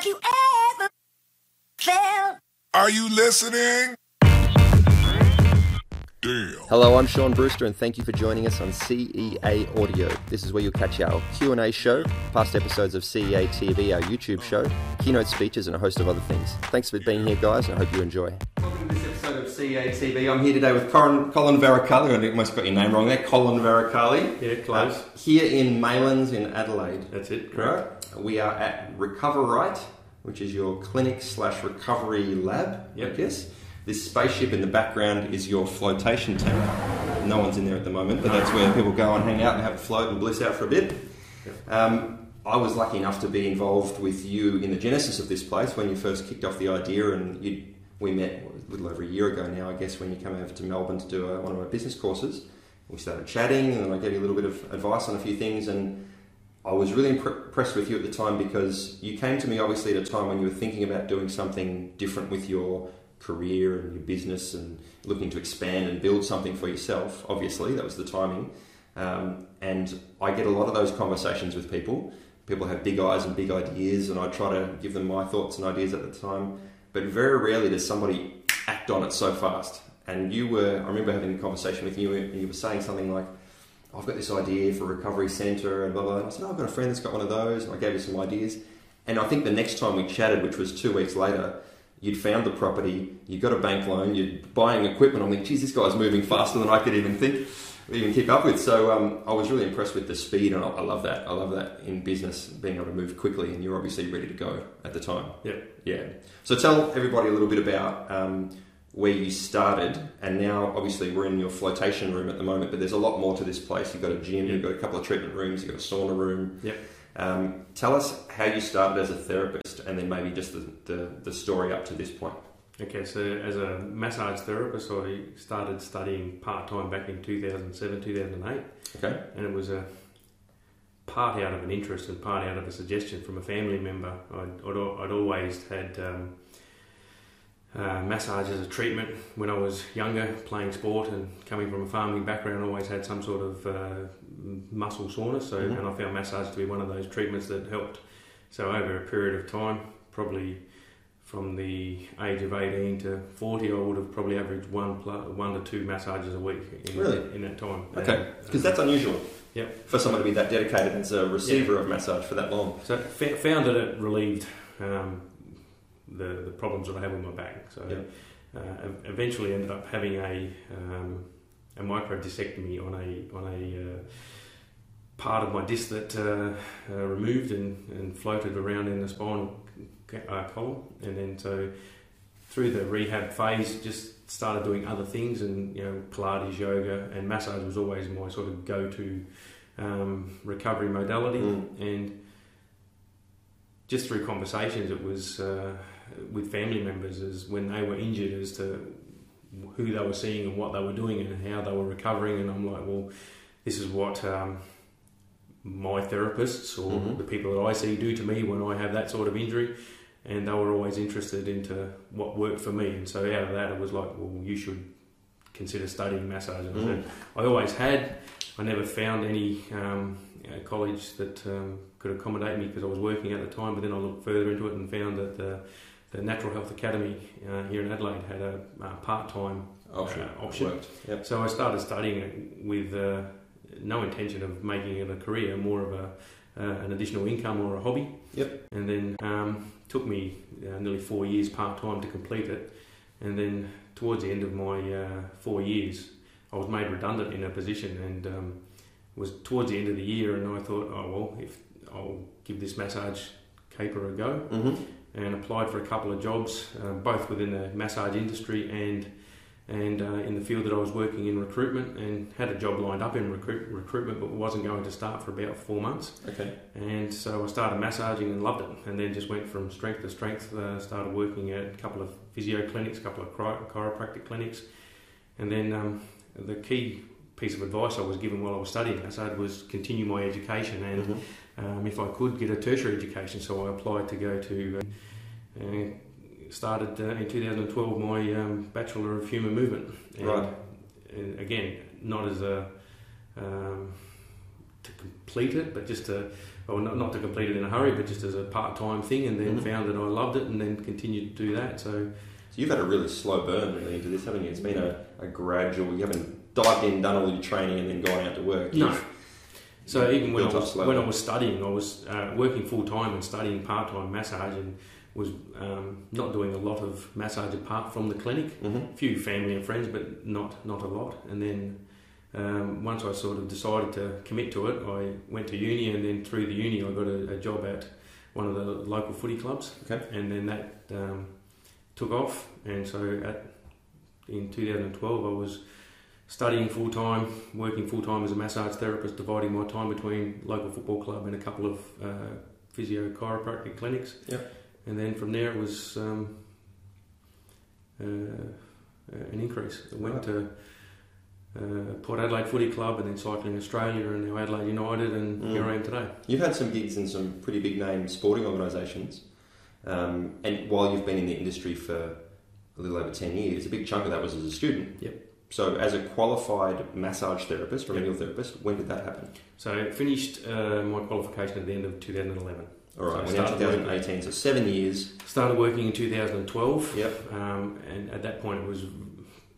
Have you ever felt? Are you listening? Damn. Hello, I'm Sean Brewster, and thank you for joining us on CEA Audio. This is where you'll catch our Q&A show, past episodes of CEA TV, our YouTube show, keynote speeches, and a host of other things. Thanks for being here, guys, and I hope you enjoy. Welcome to this episode of CEA TV. I'm here today with Colin, Colin Varacalli. I almost got your name wrong there. Colin Varacalli. Yeah, close. Uh, here in Maylands in Adelaide. That's it, Right. We are at Recover Right, which is your clinic slash recovery lab, I Yep. guess. This spaceship in the background is your flotation tank. No one's in there at the moment, but that's where people go and hang out and have a float and bliss out for a bit. Um, I was lucky enough to be involved with you in the genesis of this place when you first kicked off the idea, and you, we met a little over a year ago now, I guess, when you came over to Melbourne to do a, one of my business courses. We started chatting, and then I gave you a little bit of advice on a few things, and I was really impre- impressed with you at the time because you came to me obviously at a time when you were thinking about doing something different with your career and your business and looking to expand and build something for yourself. Obviously, that was the timing. Um, and I get a lot of those conversations with people. People have big eyes and big ideas, and I try to give them my thoughts and ideas at the time. But very rarely does somebody act on it so fast. And you were, I remember having a conversation with you, and you were saying something like, I've got this idea for a recovery centre and blah, blah, blah. And I said, oh, I've got a friend that's got one of those. And I gave you some ideas. And I think the next time we chatted, which was two weeks later, you'd found the property, you got a bank loan, you're buying equipment. I'm like, geez, this guy's moving faster than I could even think, even keep up with. So um, I was really impressed with the speed, and I, I love that. I love that in business, being able to move quickly, and you're obviously ready to go at the time. Yeah, Yeah. So tell everybody a little bit about um, where you started, and now obviously we're in your flotation room at the moment, but there's a lot more to this place. You've got a gym, Yeah. you've got a couple of treatment rooms, you've got a sauna room. Yep. Um, tell us how you started as a therapist, and then maybe just the, the, the story up to this point. Okay, so as a massage therapist, I started studying part time back in 2007, 2008, Okay. and it was a part out of an interest and part out of a suggestion from a family member. I'd, I'd, I'd always had um, uh, massage as a treatment when I was younger, playing sport and coming from a farming background. Always had some sort of uh, muscle soreness, so Mhm. and I found massage to be one of those treatments that helped. So over a period of time, probably from the age of 18 to 40, I would have probably averaged one one to two massages a week in, Really? in that time. Okay. Because that's unusual. Yep. For someone to be that dedicated as a receiver of massage for that long. So fa- found that it relieved um, the the problems that I had with my back. So uh, eventually ended up having a um, a micro discectomy on a on a uh, part of my disc that uh, uh, removed and, and floated around in the spinal uh, column, and then so through the rehab phase, just started doing other things, and you know Pilates, yoga, and massage was always my sort of go to um, recovery modality, Mm. and just through conversations, it was uh, with family members as when they were injured as to who they were seeing and what they were doing and how they were recovering. And I'm like, well, this is what um, my therapists or Mhm. the people that I see do to me when I have that sort of injury. And they were always interested into what worked for me. And so out of that, it was like, well, you should consider studying massage. And I I always had. I never found any um, college that um, could accommodate me because I was working at the time. But then I looked further into it and found that the, the Natural Health Academy uh, here in Adelaide had a, uh part-time Option. Uh, option. Worked. Yep. so I started studying it with uh, no intention of making it a career, more of a uh, an additional income or a hobby. Yep. And then um, took me uh, nearly four years part time to complete it, and then towards the end of my uh, four years, I was made redundant in a position, and um, was towards the end of the year, and I thought, oh well, if I'll give this massage caper a go, hmm and applied for a couple of jobs, uh, both within the massage industry and and uh, in the field that I was working in recruitment, and had a job lined up in recruit, recruitment, but wasn't going to start for about four months. Okay. And so I started massaging and loved it, and then just went from strength to strength. Uh, started working at a couple of physio clinics, a couple of chiro- chiropractic clinics, and then um, the key piece of advice I was given while I was studying massage was continue my education and Mhm. um, if I could get a tertiary education. So I applied to go to, uh, uh, started uh, in 2012 my um, Bachelor of Human Movement. And, Right. And again, not as a um, to complete it, but just to. well, not, not to complete it in a hurry, but just as a part time thing, and then Mhm. found that I loved it, and then continued to do that. So So you've had a really slow burn really into this, haven't you? It's been a, a gradual. You haven't dived in, done all your training, and then gone out to work. No. You've- So even when I was when I was studying, I was uh, working full time and studying part time massage, and was um, not doing a lot of massage apart from the clinic. Mhm. A few family and friends, but not not a lot. And then um, once I sort of decided to commit to it, I went to uni, and then through the uni, I got a, a job at one of the local footy clubs. Okay. And then that um, took off, and so at in 2012, I was studying full time, working full time as a massage therapist, dividing my time between local football club and a couple of uh, physio chiropractic clinics. Yep. And then from there it was um, uh, uh, an increase. I went Right. to uh, Port Adelaide Footy Club and then Cycling Australia and now Adelaide United, and Mm. here I am today. You've had some gigs in some pretty big name sporting organisations, um, and while you've been in the industry for a little over ten years, a big chunk of that was as a student. Yep. So, as a qualified massage therapist, Yep. remedial therapist, when did that happen? So I finished uh, my qualification at the end of 2011. All right, So I we're now started 2018, so seven years. Started working in 2012. Yep. Um, and at that point, it was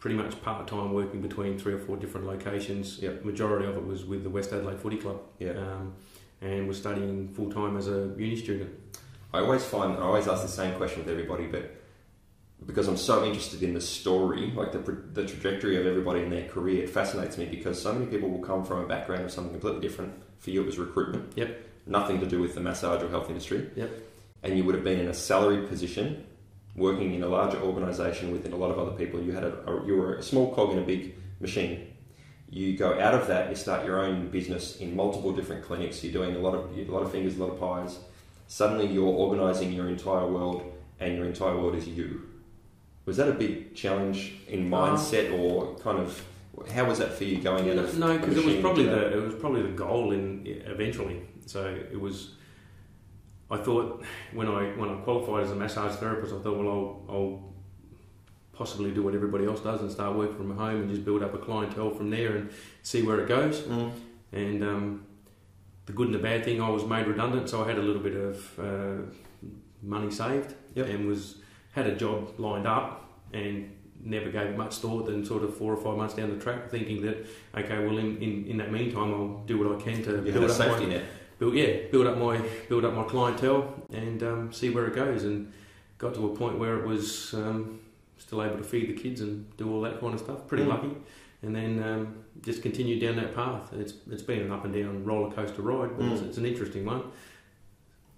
pretty much part time working between three or four different locations. Yep. Majority of it was with the West Adelaide Footy Club. Yeah. Um, and was studying full time as a uni student. I always find I always ask the same question with everybody, but because I'm so interested in the story, like the the trajectory of everybody in their career, it fascinates me because so many people will come from a background of something completely different. For you, it was recruitment. Yep. Nothing to do with the massage or health industry. Yep. And you would have been in a salaried position, working in a larger organisation with a lot of other people. You had a, a you were a small cog in a big machine. You go out of that, you start your own business in multiple different clinics. You're doing a lot of a lot of fingers, a lot of pies. Suddenly, you're organising your entire world, and your entire world is you. Was that a big challenge in mindset, or kind of how was that for you going out of no, because it was probably the it was probably the goal in eventually. So it was. I thought when I when I qualified as a massage therapist, I thought, well, I'll, I'll possibly do what everybody else does and start working from home and just build up a clientele from there and see where it goes. Mm. And um, the good and the bad thing, I was made redundant, so I had a little bit of uh, money saved Yep. and was had a job lined up and never gave it much thought. Then sort of four or five months down the track, thinking that okay, well, in, in, in that meantime, I'll do what I can to You build a up safety my net. build yeah build up my build up my clientele and um, see where it goes. And got to a point where it was um, still able to feed the kids and do all that kind of stuff. Pretty Mm. lucky. And then um, just continued down that path. It's it's been an up and down roller coaster ride, but it's, Mm. it's an interesting one.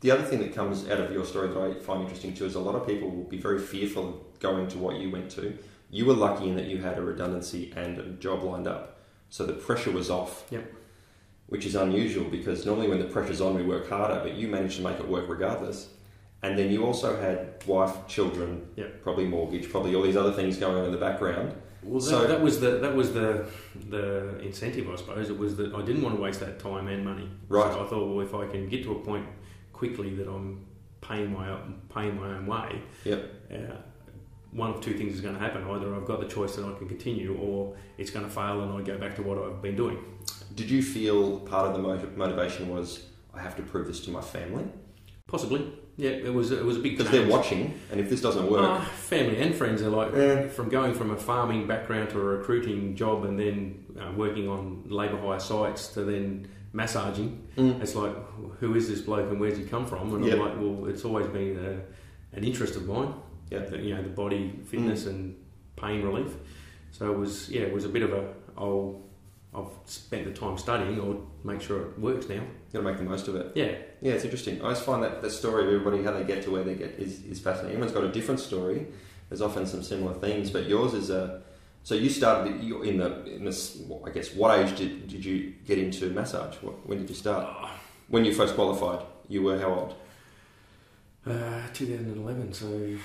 The other thing that comes out of your story that I find interesting too is a lot of people will be very fearful of going to what you went to. You were lucky in that you had a redundancy and a job lined up, so the pressure was off. Yep. Which is unusual because normally when the pressure's on, we work harder, but you managed to make it work regardless. And then you also had wife, children, Yep. probably mortgage, probably all these other things going on in the background. Well, that, So- that was the that was the the incentive, I suppose. It was that I didn't want to waste that time and money. Right. So I thought, well, if I can get to a point quickly that I'm paying my own, paying my own way, Yep. uh, one of two things is going to happen. Either I've got the choice that I can continue, or it's going to fail and I go back to what I've been doing. Did you feel part of the motiv- motivation was I have to prove this to my family Possibly, yeah. It was it was a big because they're watching, and if this doesn't work, Uh, family and friends are like Yeah. from going from a farming background to a recruiting job and then uh, working on labour hire sites to then massaging. Mm. It's like, who is this bloke and where's he come from? And Yep. I'm like, well, it's always been a, an interest of mine. Yep. The- you know, the body fitness and pain relief. So it was, yeah, it was a bit of a, oh, I've spent the time studying, I'll make sure it works now. got to make the most of it. Yeah, Yeah, it's interesting. I always find that the story of everybody, how they get to where they get, is, is fascinating. Everyone's got a different story. There's often some similar themes, but yours is a. So you started in the in this. well, I guess what age did, did you get into massage? When did you start? When you first qualified, you were how old? uh, 2011, so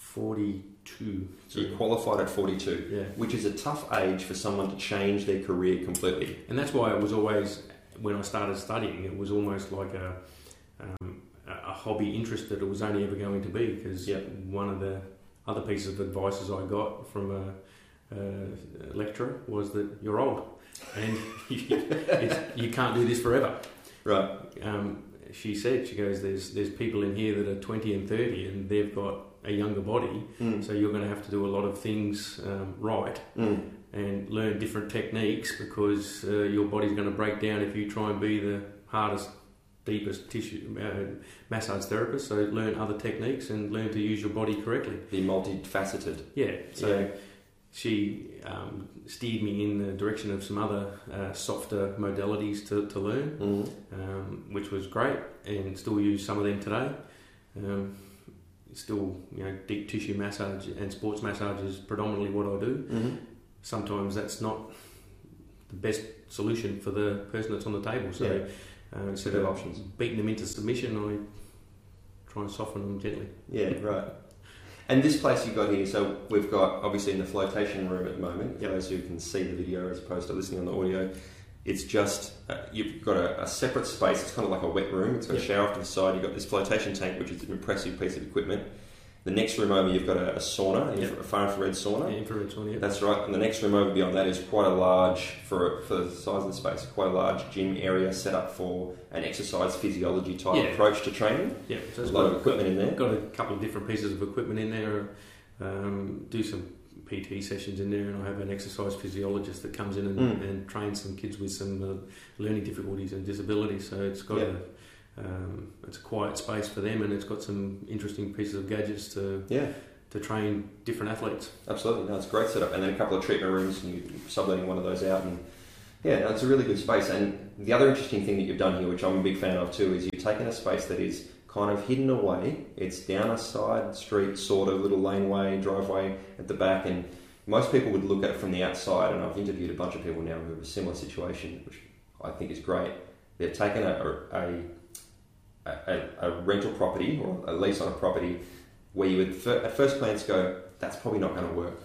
42. So you qualified at 42, Yeah. which is a tough age for someone to change their career completely. And that's why it was always, when I started studying, it was almost like a, um, a hobby interest that it was only ever going to be. Because Yep. one of the other pieces of advice I got from a, a lecturer was that you're old and you, it's, you can't do this forever. Right. um, she said, she goes, there's there's people in here that are 20 and 30 and they've got a younger body, Mm. so you're going to have to do a lot of things um, right Mm. and learn different techniques because uh, your body's going to break down if you try and be the hardest, deepest tissue uh, massage therapist. So learn other techniques and learn to use your body correctly. Be multifaceted. Yeah. So Yeah. She um, steered me in the direction of some other uh, softer modalities to, to learn Mm. um, which was great, and still use some of them today. Um, still, you know, deep tissue massage and sports massage is predominantly what I do. Mm. Sometimes that's not the best solution for the person that's on the table. So Yeah. uh, instead of options. beating them into submission, I try and soften them gently. Yeah, right. And this place you've got here, so we've got obviously in the flotation room at the moment, Yep. those who can see the video as opposed to listening on the audio, it's just, uh, you've got a, a separate space, it's kind of like a wet room, it's got a shower off to the side, you've got this flotation tank, which is an impressive piece of equipment. The next room over, you've got a, a sauna, Yep. a far infrared sauna. Yeah, infrared sauna, yeah. That's right. And the next room over beyond that is quite a large, for for the size of the space, quite a large gym area set up for an exercise physiology type Yeah. approach to training. yeah, so There's a lot got, of equipment in there. got a couple of different pieces of equipment in there. Um, do some PT sessions in there, and I have an exercise physiologist that comes in and, Mm. and trains some kids with some uh, learning difficulties and disabilities. So it's got Yeah. a um, it's a quiet space for them, and it's got some interesting pieces of gadgets to Yeah, to train different athletes. absolutely. No, it's a great setup. And then a couple of treatment rooms, and you subletting one of those out. And yeah, no, it's a really good space. And the other interesting thing that you've done here, which I'm a big fan of too, is you've taken a space that is kind of hidden away. It's down a side street, sort of little laneway, driveway at the back, and most people would look at it from the outside. And I've interviewed a bunch of people now who have a similar situation, which I think is great. They've taken a, a, a, a rental property or a lease on a property where you would fir- at first glance go, that's probably not going to work.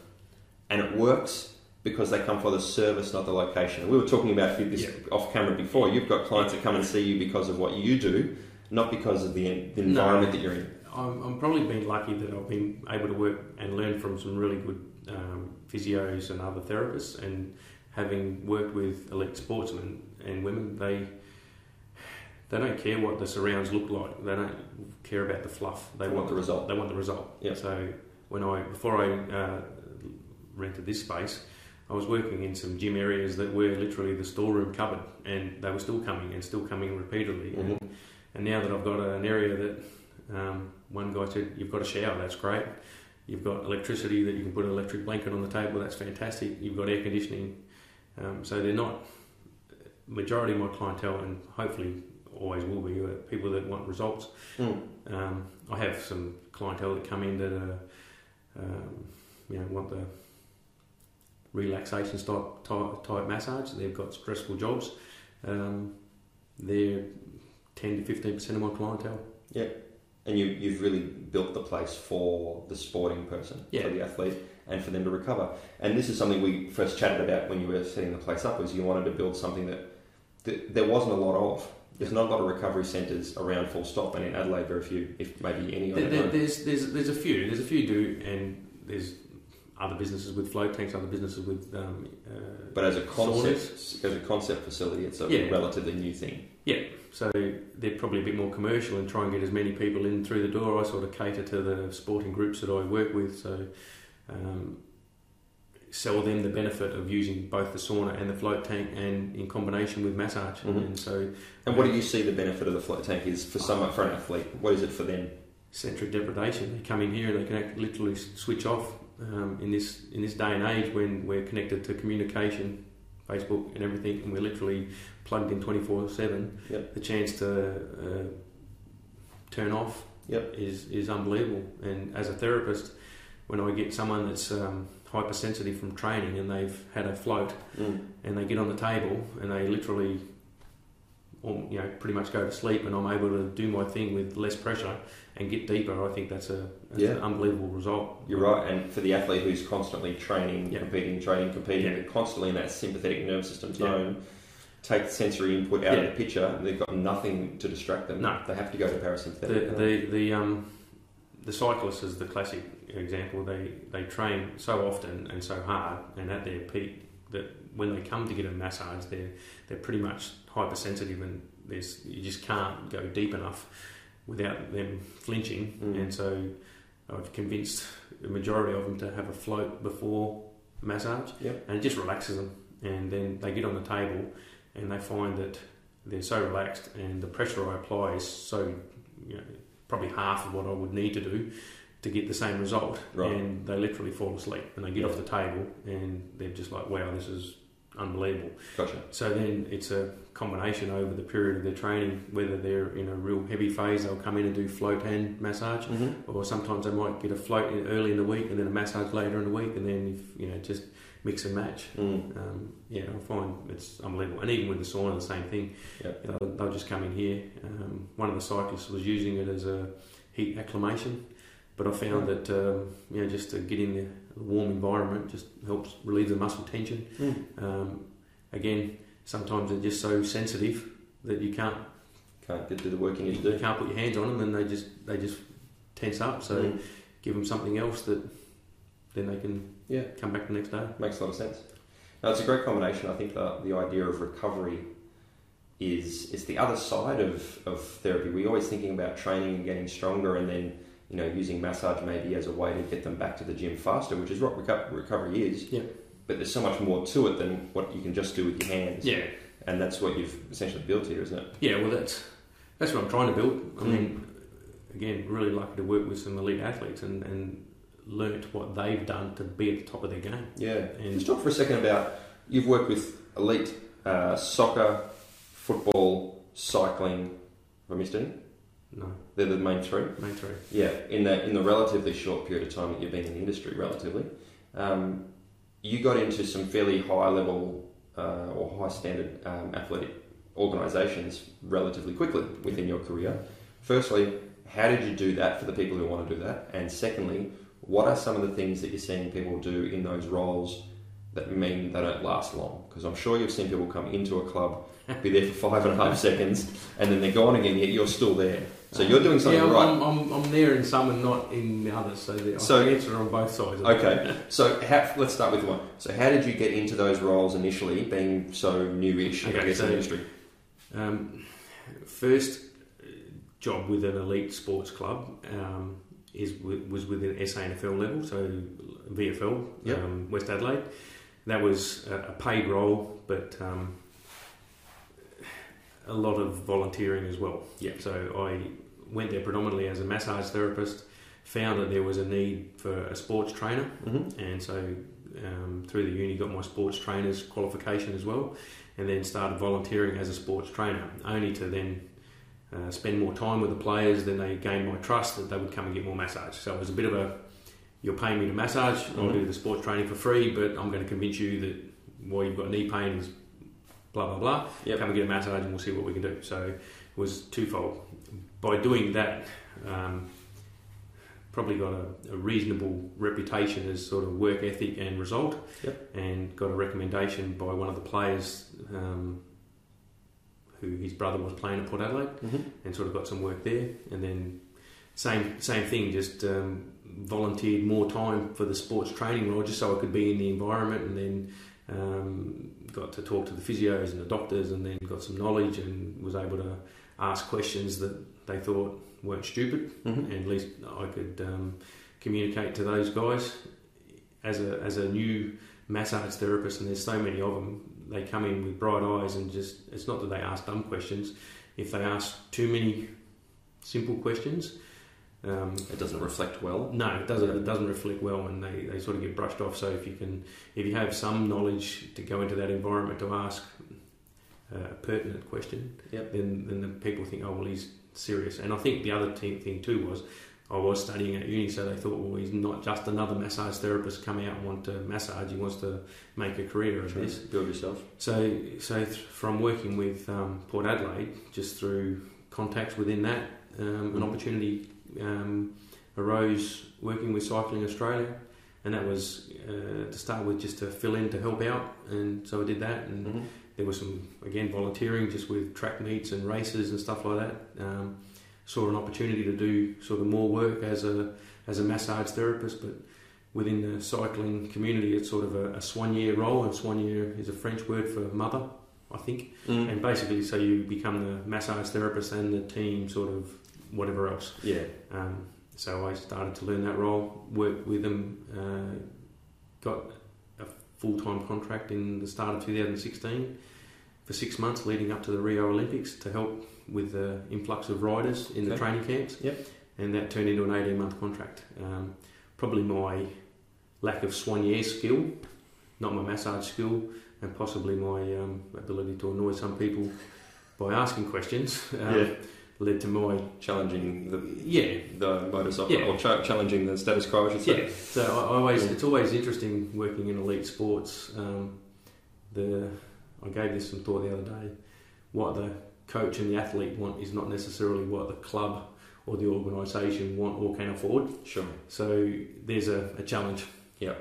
And it works because they come for the service, not the location. We were talking about this Yeah. off camera before. You've got clients that come and see you because of what you do, not because of the, the environment that you're in. I'm, I'm probably been lucky that I've been able to work and learn from some really good um, physios and other therapists, and having worked with elite sportsmen and women, they they don't care what the surrounds look like. They don't care about the fluff. They They want the result. They want the result. Yeah. So when I before I uh, rented this space, I was working in some gym areas that were literally the storeroom cupboard, and they were still coming and still coming repeatedly. Mhm. And, and now that I've got an area that um, one guy said, "You've got a shower. That's great. You've got electricity that you can put an electric blanket on the table. That's fantastic. You've got air conditioning. Um, so they're not majority of my clientele, and hopefully always will be uh, people that want results. Mm. Um, I have some clientele that come in that are, um, you know, want the relaxation type, type, type massage. They've got stressful jobs. Um, they're 10 to 15% of my clientele. Yeah, and you, you've really built the place for the sporting person, Yeah. for the athlete, and for them to recover. And this is something we first chatted about when you were setting the place up, was you wanted to build something that, that there wasn't a lot of. There's not a lot of recovery centres around full stop, and in Adelaide very few, if maybe any. There, there, there's, there's, there's a few. There's a few do, and there's other businesses with float tanks, other businesses with. Um, uh, But as a concept, saunas. as a concept facility, it's a Yeah. relatively new thing. Yeah, so they're probably a bit more commercial and try and get as many people in through the door. I sort of cater to the sporting groups that I work with, so um, sell them the benefit of using both the sauna and the float tank, and in combination with massage. Mhm. And so, And what do you see the benefit of the float tank is for someone, for an athlete? What is it for them? sensory deprivation. They come in here and they can literally switch off um, in this in this day and age when we're connected to communication, Facebook and everything, and we're literally plugged in twenty four seven. The chance to uh, turn off Yep. is is unbelievable. And as a therapist, when I get someone that's um, hypersensitive from training and they've had a float Mm. and they get on the table and they literally, you know, pretty much go to sleep, and I'm able to do my thing with less pressure and get deeper. I think that's a that's Yeah. an unbelievable result. You're right, and for the athlete who's constantly training, Yeah. competing, training, competing, Yeah. constantly in that sympathetic nervous system zone, take sensory input out of the picture, they've got nothing to distract them. No. They have to go to The parasympathetic. the the um, the cyclist is the classic example. They they train so often and so hard and at their peak that when they come to get a massage, they're they're pretty much hypersensitive and there's you just can't go deep enough without them flinching, Mm. and so I've convinced the majority of them to have a float before massage, Yep. and it just relaxes them, and then they get on the table, and they find that they're so relaxed, and the pressure I apply is so, you know, probably half of what I would need to do to get the same result, Right. and they literally fall asleep, and they get Yeah. off the table, and they're just like, wow, this is unbelievable. Gotcha. So then it's a combination over the period of their training, whether they're in a real heavy phase, they'll come in and do float hand massage, Mm-hmm. or sometimes they might get a float early in the week and then a massage later in the week, and then if, you know just mix and match. Mm. Um, yeah, I find it's unbelievable. And even with the sauna, the same thing. Yep. You know, they'll just come in here. Um, one of the cyclists was using it as a heat acclimation, but I found that um, you know just to get in the warm environment just helps relieve the muscle tension. Mm. Um, again, sometimes they're just so sensitive that you can't Can't get do the work you need to you do. can't put your hands on them, and they just they just tense up. So Mm. give them something else that then they can Yeah. come back the next day. Makes a lot of sense. No, it's a great combination. I think the, the idea of recovery is is the other side of, of therapy. We're always thinking about training and getting stronger, and then you know using massage maybe as a way to get them back to the gym faster, which is what reco- recovery is. Yeah. But there's so much more to it than what you can just do with your hands. Yeah, And that's what you've essentially built here, isn't it? yeah. Well, that's that's what I'm trying to build. I Mm. mean, again, really lucky to work with some elite athletes and and learnt what they've done to be at the top of their game. Yeah. And Let's talk for a second about you've worked with elite uh, soccer, football, cycling. Have I missed any? no, They're the main three. main three. Yeah, in the in the relatively short period of time that you've been in the industry, relatively, um, you got into some fairly high level uh, or high standard um, athletic organisations relatively quickly within your career. Firstly, how did you do that for the people who want to do that? And secondly, what are some of the things that you're seeing people do in those roles that mean they don't last long? Because I'm sure you've seen people come into a club, be there for five and a half seconds, and then they're gone again. Yet you're still there. So you're doing something yeah, I'm, right. I'm, I'm, I'm there in some and not in the others, so the, So- I answer on both sides. Okay, so how, let's start with one. So how did you get into those roles initially, being so newish, I Okay, guess, in so- the industry? Um, first job with an elite sports club um, is was with an SANFL level, so VFL, Yep. um, West Adelaide. That was a, paid role, but um, a lot of volunteering as well. Yep. So I went there predominantly as a massage therapist. Found that there was a need for a sports trainer, Mm-hmm. and so um, through the uni got my sports trainer's qualification as well and then started volunteering as a sports trainer only to then uh, spend more time with the players then they gained my trust that they would come and get more massage so it was a bit of a you're paying me to massage I'll Mhm. do the sports training for free but I'm going to convince you that why you've got knee pain is blah blah blah Yep. come and get a massage and we'll see what we can do so it was twofold by doing that um, probably got a, a reasonable reputation as sort of work ethic and result, Yep. and got a recommendation by one of the players um, who his brother was playing at Port Adelaide, Mm-hmm. and sort of got some work there, and then same same thing, just um, volunteered more time for the sports training role, just so I could be in the environment, and then. Um, got to talk to the physios and the doctors, and then got some knowledge, and was able to ask questions that they thought weren't stupid, Mm-hmm. and at least I could um, communicate to those guys as a as a new massage therapist. And there's so many of them. They come in with bright eyes and just it's not that they ask dumb questions. If they ask too many simple questions, um, It doesn't reflect well. no, it doesn't. It doesn't reflect well, and they, they sort of get brushed off. So if you can, if you have some knowledge to go into that environment to ask a pertinent question, Yep. then then the people think, oh well, he's serious. And I think the other thing, thing too was I was studying at uni, so they thought, well, he's not just another massage therapist coming out and want to massage. He wants to make a career of this. Build yourself. So, so th- from working with um, Port Adelaide, just through contacts within that, um, an Mhm. opportunity um, arose working with Cycling Australia, and that was uh, to start with just to fill in to help out, and so I did that, and Mm-hmm. there was some again volunteering just with track meets and races and stuff like that. Saw an opportunity to do sort of more work as a as a massage therapist, but within the cycling community, it's sort of a, a soigneur role, and soigneur is a French word for mother. I think. Mm. And basically, so you become the massage therapist and the team sort of whatever else. Yeah. Um, so I started to learn that role, worked with them, uh, got a full time contract in the start of 2016 for six months leading up to the Rio Olympics to help with the influx of riders in the Okay. training camps. Yep. And that turned into an 18 month contract. Um, probably my lack of soigneur skill, not my massage skill, and possibly my um, ability to annoy some people by asking questions um, Yeah. led to my Challenging the yeah the motorcycle Yeah. or cha- challenging the status quo, I should say. Yeah, so I, I always Yeah. it's always interesting working in elite sports. Um, the I gave this some thought the other day. What the coach and the athlete want is not necessarily what the club or the organisation want or can afford. Sure. So there's a, a challenge. Yeah,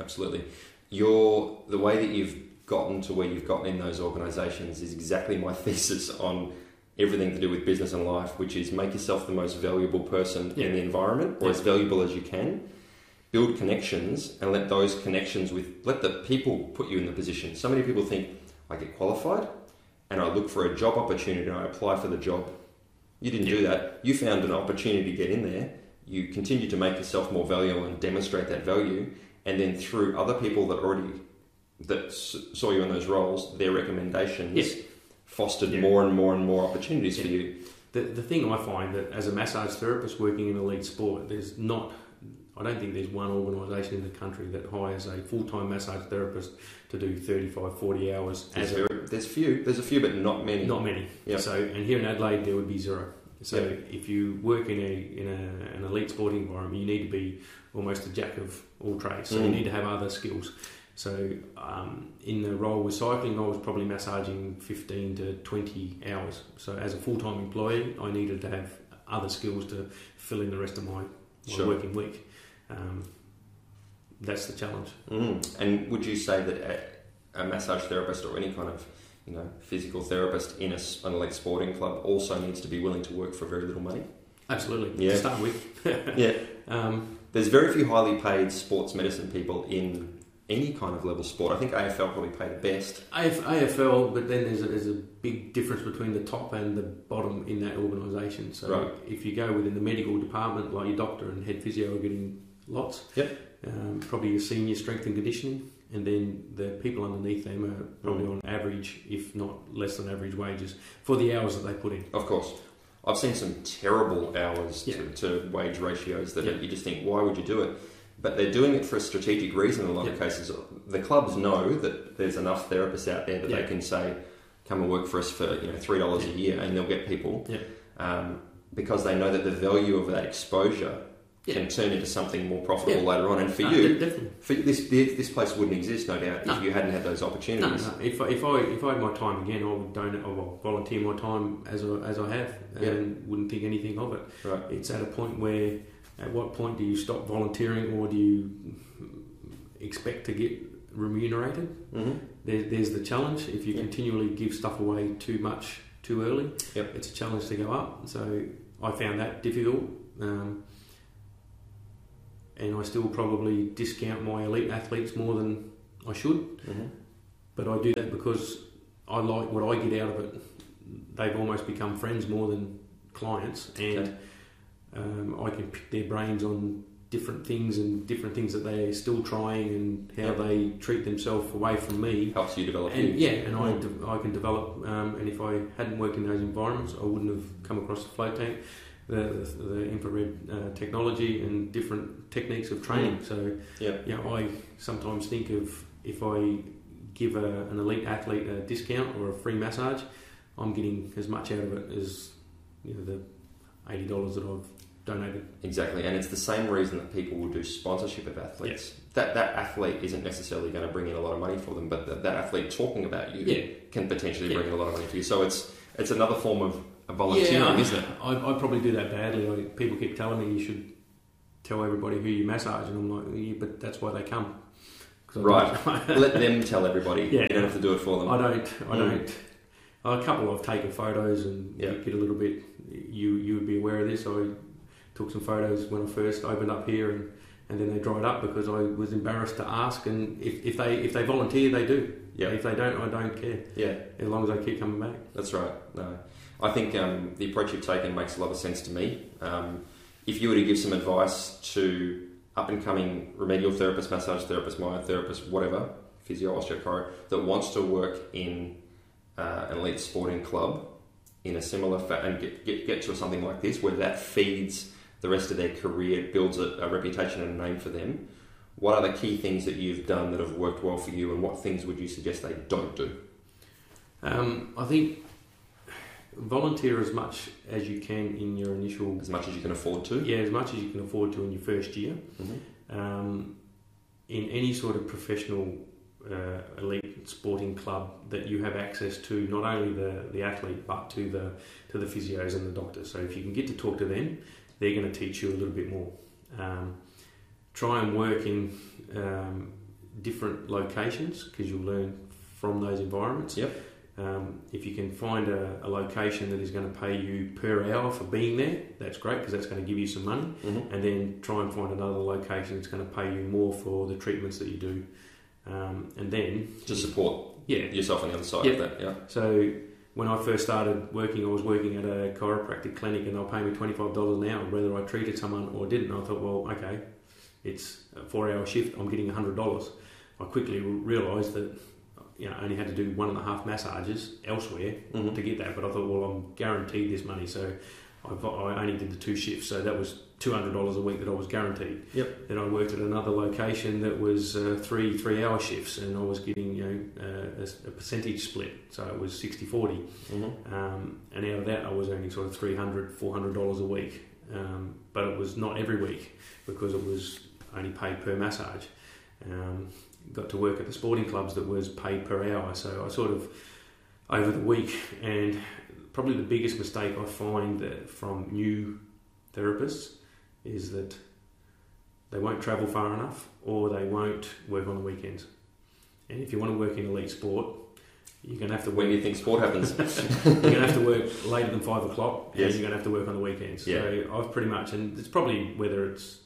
absolutely. Your the way that you've gotten to where you've gotten in those organisations is exactly my thesis on everything to do with business and life, which is make yourself the most valuable person Yeah. in the environment, or Yeah. as valuable as you can. Build connections and let those connections with let the people put you in the position. So many people think I get qualified and I look for a job opportunity and I apply for the job. You didn't do that. You found an opportunity to get in there. You continue to make yourself more valuable and demonstrate that value and then through other people that already that saw you in those roles, their recommendations Yeah. fostered Yeah. more and more and more opportunities for you. The, the thing I find that as a massage therapist working in elite sport, there's not, I don't think there's one organisation in the country that hires a full time massage therapist to do 35, 40 hours There's, as a very, there's few, there's a few, but not many. Not many. Yeah. So, and here in Adelaide, there would be zero. So, Yeah. if you work in a in a, an elite sporting environment, you need to be almost a jack of all trades. So, you Mm. need to have other skills. So, um, in the role with cycling, I was probably massaging 15 to 20 hours. So, as a full time employee, I needed to have other skills to fill in the rest of my, my Sure. working week. Um, that's the challenge. Mm. And would you say that a, a massage therapist or any kind of you know physical therapist in a, an elite sporting club also needs to be willing to work for very little money? Absolutely. Yeah. To start with. Yeah. um, There's very few highly paid sports medicine people in any kind of level sport. I think AFL probably pay the best. AF, AFL, but then there's a, there's a big difference between the top and the bottom in that organisation. So Right. if you go within the medical department, like your doctor and head physio are getting lots. Yep. Um, probably your senior strength and conditioning, and then the people underneath them are probably Mm. on average, if not less than average wages for the hours that they put in. Of course. I've seen some terrible hours Yeah. to, to wage ratios that Yeah. you just think, why would you do it? But they're doing it for a strategic reason in a lot of cases. The clubs know that there's enough therapists out there that Yeah. they can say, come and work for us for you know three dollars a year, and they'll get people. Yeah. Um, because they know that the value of that exposure can turn into something more profitable Yeah. later on. And for Uh, you, definitely. for this this place wouldn't exist, no doubt, No. if you hadn't had those opportunities. no. If, I- if I if I had my time again, I would donate, I will volunteer my time as I, as I have, Yeah. and wouldn't think anything of it. Right. It's at a point where, at what point do you stop volunteering, or do you expect to get remunerated? hmm There, there's the challenge. If you Yeah. continually give stuff away too much too early, Yep. it's a challenge to go up. So I found that difficult. Um, and I still probably discount my elite athletes more than I should. hmm But I do that because I like what I get out of it. They've almost become friends more than clients, and Okay. um, I can pick their brains on different things and different things that they're still trying and how Yeah. they treat themselves away from me. Helps you develop. And yeah, and I, Mm. de- I can develop. Um, and if I hadn't worked in those environments, I wouldn't have come across the float tank, the, the, the infrared uh, technology, and different techniques of training. So Yeah. you know, I sometimes think of if I give a, an elite athlete a discount or a free massage, I'm getting as much out of it as you know, the eighty dollars that I've donated. Exactly, and it's the same reason that people will do sponsorship of athletes. That that athlete isn't necessarily going to bring in a lot of money for them, but that, that athlete talking about you Yeah. can potentially Yeah. bring in a lot of money for you. So it's it's another form of volunteering, I, isn't it? I, I probably do that badly. Like, people keep telling me you should tell everybody who you massage, and I'm like, yeah, but that's why they come. Right. Let them tell everybody. Yeah. You don't have to do it for them. I don't. I Mm. don't. A couple I've taken photos and Yeah. get a little bit. You you would be aware of this. I took some photos when I first opened up here and and then they dried up because I was embarrassed to ask. And if, if they if they volunteer, they do. Yeah. If they don't, I don't care. Yeah, As long as they keep coming back. that's right. No, I think um, the approach you've taken makes a lot of sense to me. Um, if you were to give some advice to up and coming remedial therapist, massage therapist, myotherapist, whatever, physio, osteochiro, that wants to work in uh, an elite sporting club in a similar fa- and get, get, get to something like this where that feeds the rest of their career, builds a, a reputation and a name for them. What are the key things that you've done that have worked well for you, and what things would you suggest they don't do? Um, I think volunteer as much as you can in your initial As much as you can afford to. yeah as much as you can afford to in your first year. Mhm. um, in any sort of professional uh, elite sporting club that you have access to not only the, the athlete but to the to the physios and the doctors. So if you can get to talk to them, they're going to teach you a little bit more. Um, try and work in um, different locations because you'll learn from those environments. Yep. Um, if you can find a, a location that is going to pay you per hour for being there, that's great because that's going to give you some money Mhm. and then try and find another location that's going to pay you more for the treatments that you do. Um, and then, To support yeah. yourself on the other side Yeah. of that. Yeah. So when I first started working, I was working at a chiropractic clinic and they were paying me $25 an hour whether I treated someone or didn't. I thought, well, okay, it's a four hour shift, I'm getting $100. I quickly realised that you know, I only had to do one and a half massages elsewhere Mhm. to get that, but I thought, well, I'm guaranteed this money, so I've, I only did the two shifts, so that was two hundred dollars a week that I was guaranteed. Yep. Then I worked at another location that was uh, three three-hour shifts, and I was getting you know uh, a, a percentage split, so it was 60-40. Mhm. Um, and out of that, I was earning sort of 300 400 dollars a week, um, but it was not every week because it was only paid per massage. Um, got to work at the sporting clubs that was paid per hour, so I sort of over the week, and probably the biggest mistake I find that from new therapists is that they won't travel far enough or they won't work on the weekends. And if you want to work in elite sport, you're going to have to When work do you think sport happens? you're going to have to work later than five o'clock, Yes. and you're going to have to work on the weekends. Yeah. So I've pretty much, and it's probably whether it's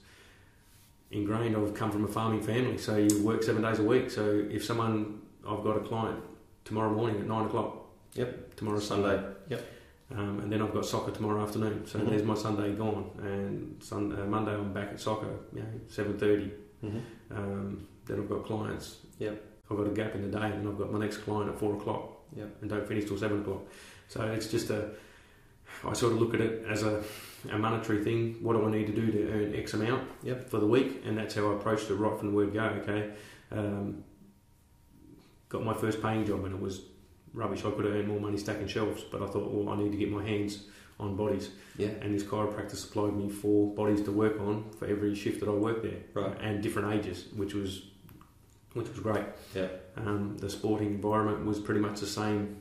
ingrained. I've come from a farming family, so you work seven days a week. So if someone, I've got a client tomorrow morning at nine o'clock. Yep. Tomorrow Sunday. Sunday. Yep. Um, and then I've got soccer tomorrow afternoon. So Mhm. there's my Sunday gone, and sun, uh, Monday I'm back at soccer. You know, seven thirty. Mhm. Um, then I've got clients. Yep. I've got a gap in the day, and then I've got my next client at four o'clock. Yep. And don't finish till seven o'clock. So it's just a. I sort of look at it as a, a monetary thing. What do I need to do to earn X amount Yep. for the week? And that's how I approached it right from the word go. Okay. Um, got my first paying job, and it was rubbish. I could have earned more money stacking shelves, but I thought, well, I need to get my hands on bodies. Yeah. And this chiropractor supplied me four bodies to work on for every shift that I worked there, Right. and different ages, which was which was great. Yeah. Um, the sporting environment was pretty much the same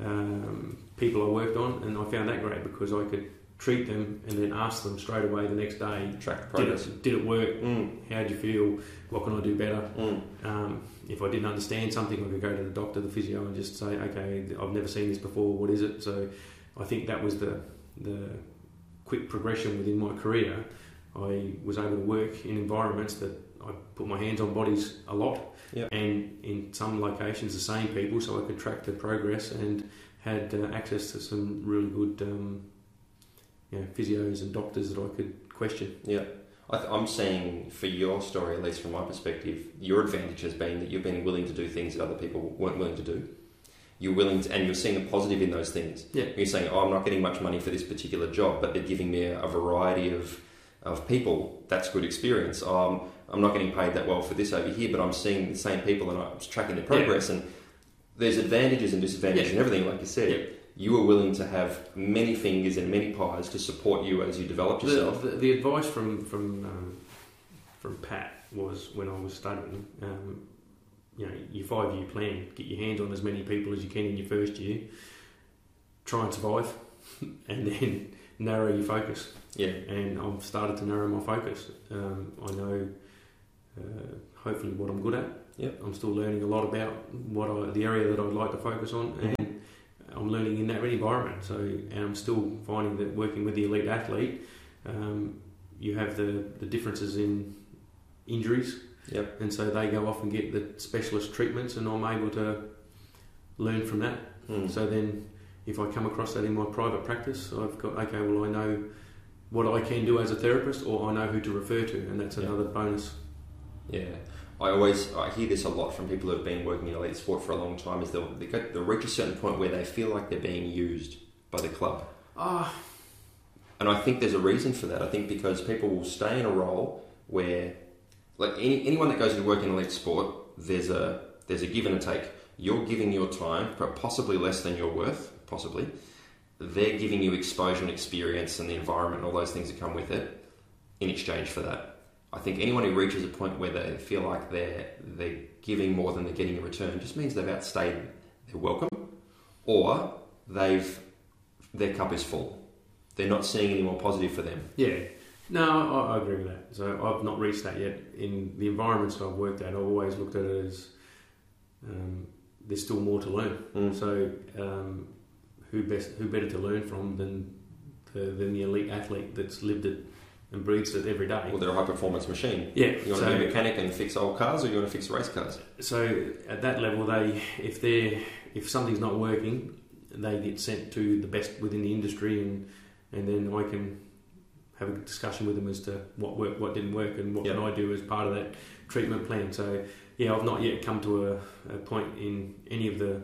um, people I worked on, and I found that great because I could treat them and then ask them straight away the next day, Track did progress. it, did it work? Mm. How do you feel? What can I do better? Mm. Um, if I didn't understand something, I could go to the doctor, the physio, and just say, okay, I've never seen this before. What is it? So, I think that was the the quick progression within my career. I was able to work in environments that I put my hands on bodies a lot, Yep. and in some locations the same people, so I could track the progress and had uh, access to some really good, um, you know, physios and doctors that I could question. Yeah. I th- I'm seeing, for your story, at least from my perspective, your advantage has been that you've been willing to do things that other people weren't willing to do. You're willing to, and you're seeing a positive in those things. Yeah. You're saying, oh, I'm not getting much money for this particular job, but they're giving me a, a variety of, of people. That's good experience. Um, I'm not getting paid that well for this over here, but I'm seeing the same people and I'm tracking their progress. And there's advantages and disadvantages Yeah. and everything, like you said. Yeah. You were willing to have many fingers and many pies to support you as you developed The, yourself. the, the advice from from um, from Pat was when I was studying, um, you know, your five year plan, get your hands on as many people as you can in your first year, try and survive, and then narrow your focus. yeah. And I've started to narrow my focus. Um, I know, uh, hopefully, what I'm good at. Yep. I'm still learning a lot about what I, the area that I'd like to focus on, Mhm. and I'm learning in that environment. So, and I'm still finding that working with the elite athlete, um, you have the, the differences in injuries, Yep. and so they go off and get the specialist treatments, and I'm able to learn from that. Mm. So then, if I come across that in my private practice, I've got okay. Well, I know what I can do as a therapist, or I know who to refer to, and that's Yeah. another bonus. Yeah, I always I hear this a lot from people who have been working in elite sport for a long time. Is they'll they, go, they'll reach a certain point where they feel like they're being used by the club, Ah, and I think there's a reason for that. I think because people will stay in a role where, like any, anyone that goes into work in elite sport, there's a there's a give and a take. You're giving your time, but possibly less than you're worth, possibly. They're giving you exposure and experience and the environment and all those things that come with it in exchange for that. I think anyone who reaches a point where they feel like they're they're giving more than they're getting in return just means they've outstayed their welcome, or they've their cup is full. They're not seeing any more positive for them. yeah. No, I, I agree with that. So I've not reached that yet. In the environments I've worked at, I've always looked at it as um, there's still more to learn. Mm. So um, who best who better to learn from than the, than the elite athlete that's lived it and breathes it every day? Well, they're a high performance machine. Yeah. You want so, to be a mechanic and fix old cars, or you want to fix race cars? so at that level, they if they if something's not working, they get sent to the best within the industry, and and then I can have a discussion with them as to what worked, what didn't work, and what Yeah. can I do as part of that treatment plan. So yeah, I've not yet come to a, a point in any of the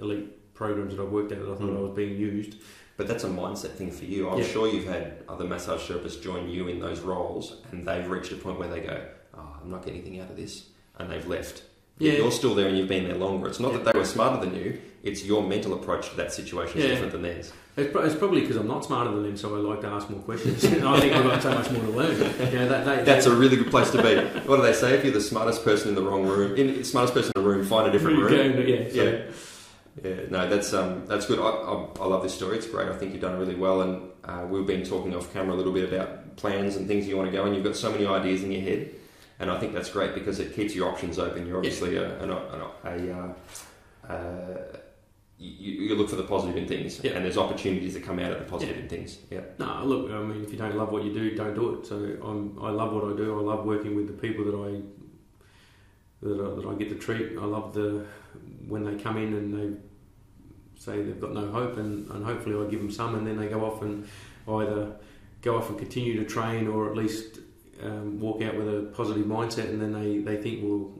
elite programs that I've worked at that I thought Mm. I was being used. But that's a mindset thing for you. I'm Yeah. sure you've had other massage therapists join you in those roles, and they've reached a point where they go, "Oh, I'm not getting anything out of this," and they've left. But Yeah. You're still there, and you've been there longer. It's not Yeah. that they were smarter than you. It's your mental approach to that situation is different than theirs. It's, pro- it's probably because I'm not smarter than them, so I like to ask more questions. I think I've got so much more to learn. You know, that, they, That's a really good place to be. What do they say? If you're the smartest person in the wrong room, in smartest person in the room, find a different room. Yeah, so, Yeah. Yeah, no, that's um, that's good. I, I, I love this story. It's great. I think you've done really well, and uh, we've been talking off camera a little bit about plans and things you want to go, and you've got so many ideas in your head, and I think that's great because it keeps your options open. You're obviously a, an, an, a uh, uh, you, you look for the positive in things, Yeah. and there's opportunities that come out of the positive Yeah. in things. Yeah, No, look, I mean, if you don't love what you do, don't do it. So I'm, I love what I do. I love working with the people that I that I, that I get to treat. I love the when they come in and they say they've got no hope, and, and hopefully I give them some, and then they go off and either go off and continue to train, or at least um, walk out with a positive mindset, and then they, they think, well,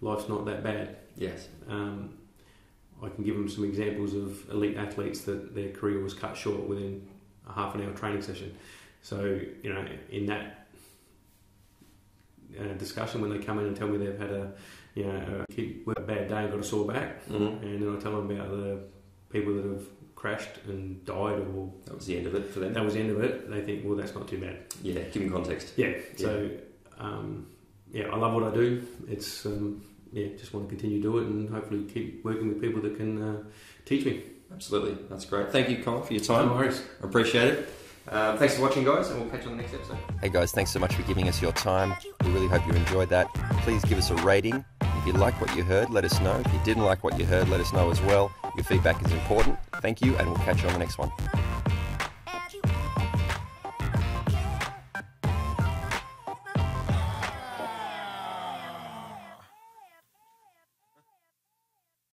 life's not that bad. yes, Um, I can give them some examples of elite athletes that their career was cut short within a half an hour training session. So, you know, in that uh, discussion, when they come in and tell me they've had a, you know, a, kid with a bad day and got a sore back, hmm and then I tell them about the people that have crashed and died, or that was the end of it for them. that was the end of it, they think, well, that's not too bad. Yeah, give them context. Yeah. So, um, yeah, I love what I do. It's um, yeah, just want to continue to do it and hopefully keep working with people that can uh, teach me. Absolutely, that's great. Thank you, Colin, for your time. No time. worries. I appreciate it. Um, thanks for watching, guys, and we'll catch you on the next episode. Hey, guys, thanks so much for giving us your time. We really hope you enjoyed that. Please give us a rating. If you liked what you heard, let us know. If you didn't like what you heard, let us know as well. Your feedback is important. Thank you, and we'll catch you on the next one.